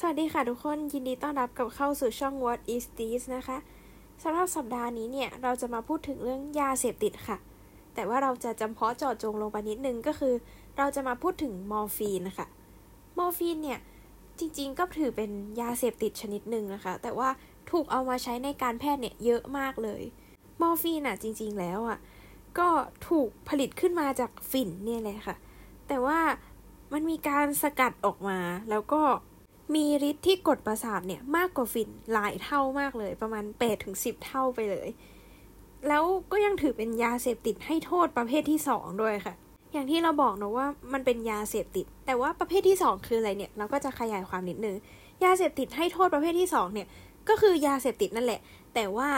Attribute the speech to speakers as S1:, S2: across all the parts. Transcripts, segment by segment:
S1: สวัสดีค่ะทุกคนยินดีต้อนรับกลับเข้าสู่ช่อง What is this นะคะสำหรับสัปดาห์นี้เนี่ยเราจะมาพูดถึงเรื่องยาเสพติดค่ะ แต่ว่าเราจะจำเพาะเจาะจงลงไปนิดนึงก็คือ เราจะมาพูดถึงมอร์ฟีนนะคะมอร์ฟีนเนี่ยจริงๆก็ถือเป็นยาเสพติดชนิดหนึ่งนะคะ แต่ว่าถูกเอามาใช้ในการแพทย์เนี่ยเยอะมากเลย มอร์ฟีนอะจริง ๆ แล้วอะก็ถูกผลิตขึ้นมาจากฝิ่นเนี่ยแหละค่ะ แต่ว่ามันมีการสกัดออกมาแล้วก็ มีฤทธิ์ที่กดประสาทเนี่ยมากกว่าฝิ่นหลายเท่ามากเลย ประมาณ8ถึง10เท่าไปเลย แล้วก็ยังถือเป็นยาเสพติดให้โทษประเภทที่2ด้วยค่ะ อย่างที่เราบอกนะว่ามันเป็นยาเสพติด แต่ว่าประเภทที่2คืออะไรเนี่ย เราก็จะขยายความนิดนึง ยาเสพติดให้โทษประเภทที่2เนี่ยก็คือยาเสพติดนั่นแหละ แต่ว่า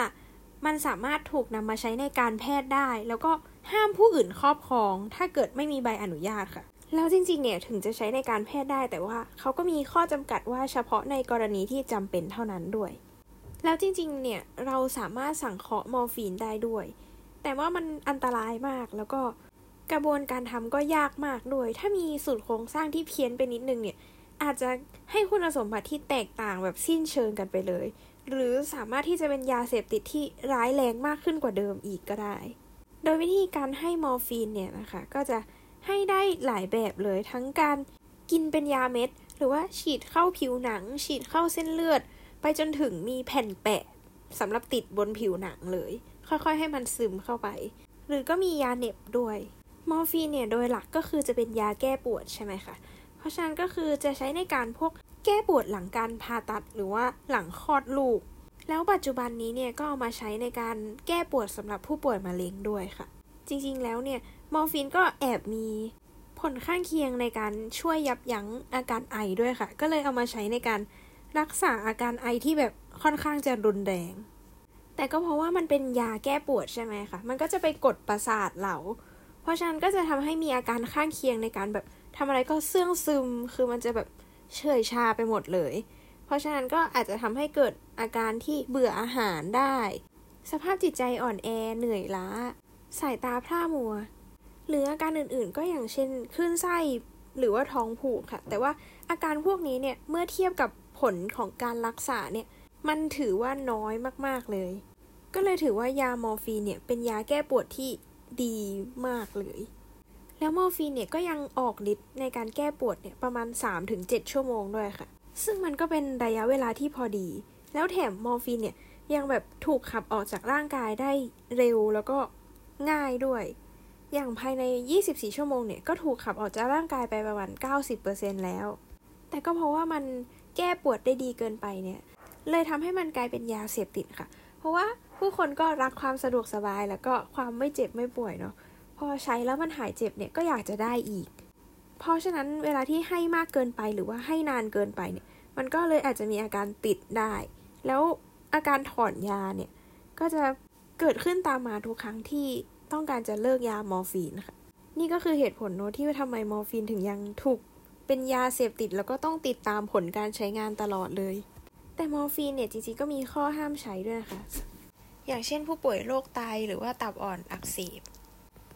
S1: มันสามารถถูกนำมาใช้ในการแพทย์ได้ แล้วก็ห้ามผู้อื่นครอบครอง ถ้าเกิดไม่มีใบอนุญาตค่ะ แล้วจริงๆ เนี่ยถึงจะใช้ในการแพทย์ได้ แต่ว่าเขาก็มีข้อจำกัดว่าเฉพาะในกรณีที่จำเป็นเท่านั้นด้วย แล้วจริงๆ เนี่ยเราสามารถสั่งเคาะมอร์ฟีนได้ด้วย แต่ว่ามันอันตรายมากแล้วก็กระบวนการทำก็ยากมากด้วย ถ้ามีสูตรโครงสร้างที่เพี้ยนไปนิดนึงเนี่ยอาจจะให้คุณสมบัติที่แตกต่างแบบสิ้นเชิงกันไปเลย หรือสามารถที่จะเป็นยาเสพติดที่ร้ายแรงมากขึ้นกว่าเดิมอีกก็ได้ โดยวิธีการให้มอร์ฟีนเนี่ยนะคะก็จะ ให้ได้หลายแบบเลยทั้งการกินเป็นยาเม็ด หรือว่าฉีดเข้าผิวหนัง ฉีดเข้าเส้นเลือด ไปจนถึงมีแผ่นแปะสำหรับติดบนผิวหนังเลย ค่อยๆ ให้มันซึมเข้าไป หรือก็มียาเน็บด้วย มอร์ฟีนเนี่ยโดยหลักก็คือจะเป็นยาแก้ปวดใช่ไหมคะ เพราะฉะนั้นก็คือจะใช้ในการพวกแก้ปวดหลังการผ่าตัดหรือว่าหลังคลอดลูก แล้วปัจจุบันนี้เนี่ยก็เอามาใช้ในการแก้ปวดสำหรับผู้ป่วยมะเร็งด้วยค่ะ จริงๆ แล้วเนี่ยมอร์ฟีนก็แอบมีผลข้างเคียงในการช่วยยับยั้งอาการไอด้วยค่ะ ก็เลยเอามาใช้ในการรักษาอาการไอที่แบบค่อนข้างจะรุนแรง แต่ก็เพราะว่ามันเป็นยาแก้ปวดใช่ไหมคะ มันก็จะไปกดประสาทเราเพราะฉะนั้นก็จะทำให้มีอาการข้างเคียงในการแบบทำอะไรก็เสื่องซึม คือมันจะแบบเฉยชาไปหมดเลย เพราะฉะนั้นก็อาจจะทำให้เกิดอาการที่เบื่ออาหารได้ สภาพจิตใจอ่อนแอเหนื่อยล้า สายตาพร่ามัว หรืออาการอื่นๆ ก็อย่างเช่นคลื่นไส้หรือว่าท้องผูกค่ะ แต่ว่าอาการพวกนี้เนี่ยเมื่อเทียบกับผลของการรักษาเนี่ยมันถือว่าน้อยมากๆเลย ก็เลยถือว่ายาโมฟีเนี่ยเป็นยาแก้ปวดที่ดีมากเลย แล้วโมฟีเนี่ยก็ยังออกฤทธิ์ในการแก้ปวดเนี่ยประมาณ 3-7 ชั่วโมงด้วยค่ะ ซึ่งมันก็เป็นระยะเวลาที่พอดี แล้วแถมมอร์ฟีนเนี่ยยังแบบถูกขับออกจากร่างกายได้เร็วแล้วก็ ง่ายด้วย อย่างภายใน 24 ชั่วโมงเนี่ย ก็ถูกขับออกจากร่างกายไปประมาณ 90%แล้ว แต่ก็เพราะว่ามันแก้ปวดได้ดีเกินไปเนี่ย เลยทำให้มันกลายเป็นยาเสพติดค่ะ เพราะว่าผู้คนก็รักความสะดวกสบายแล้วก็ความไม่เจ็บไม่ป่วยเนาะ พอใช้แล้วมันหายเจ็บเนี่ยก็อยากจะได้อีก เพราะฉะนั้นเวลาที่ให้มากเกินไปหรือว่าให้นานเกินไปเนี่ย มันก็เลยอาจจะมีอาการติดได้ แล้วอาการถอนยาเนี่ยก็จะ เกิดขึ้นตามมาทุกครั้งที่ต้องการจะเลิกยามอร์ฟีนค่ะ นี่ก็คือเหตุผลโน้ตที่ทำไมมอร์ฟีนถึงยังถูกเป็นยาเสพติดแล้วก็ต้องติดตามผลการใช้งานตลอดเลย แต่มอร์ฟีนเนี่ยจริงๆก็มีข้อห้ามใช้ด้วยนะคะ อย่างเช่นผู้ป่วยโรคไตหรือว่าตับอ่อนอักเสบ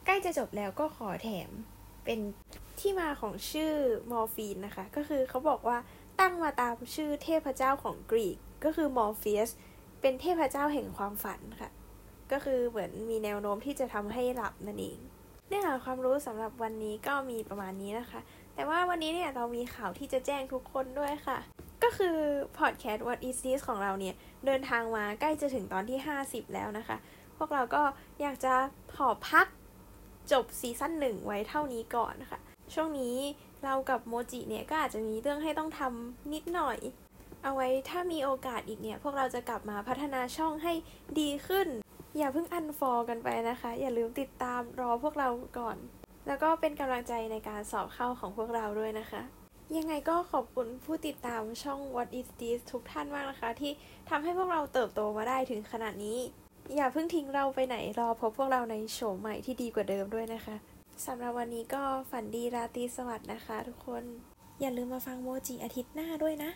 S1: ใกล้จะจบแล้วก็ขอแถมเป็นที่มาของชื่อมอร์ฟีนนะคะ ก็คือเขาบอกว่าตั้งมาตามชื่อเทพเจ้าของกรีกก็คือมอร์เฟียสเป็นเทพเจ้าแห่งความฝันค่ะ ก็คือเหมือนมีแนวโน้มที่จะทำให้หลับนั่นเองเนื้อหาความรู้สำหรับวันนี้ก็มีประมาณนี้นะคะ แต่ว่าวันนี้เนี่ยเรามีข่าวที่จะแจ้งทุกคนด้วยค่ะ ก็คือพอดแคสต์ What is this ของเราเนี่ย เดินทางมาใกล้จะถึงตอนที่ 50 แล้วนะคะ พวกเราก็อยากจะขอพักจบซีซั่นหนึ่งไว้เท่านี้ก่อนนะคะช่วงนี้เรากับโมจิเนี่ยก็อาจจะมีเรื่องให้ต้องทำนิดหน่อย เอาไว้ถ้ามีโอกาสอีกเนี่ย พวกเราจะกลับมาพัฒนาช่องให้ดีขึ้น อย่าเพิ่งอันฟอลกันไปนะคะ อย่าลืมติดตามรอพวกเราก่อน แล้วก็เป็นกำลังใจในการสอบเข้าของพวกเราด้วยนะคะ ยังไงก็ขอบคุณผู้ติดตามช่อง What is this ทุกท่านมากนะคะ ที่ทำให้พวกเราเติบโตมาได้ถึงขนาดนี้ อย่าเพิ่งทิ้งเราไปไหนรอพบพวกเราในโฉมใหม่ที่ดีกว่าเดิมด้วยนะคะสำหรับวันนี้ก็ฝันดีราตรีสวัสดิ์นะคะ ทุกคน อย่าลืมมาฟังโมจิอาทิตย์หน้าด้วยนะ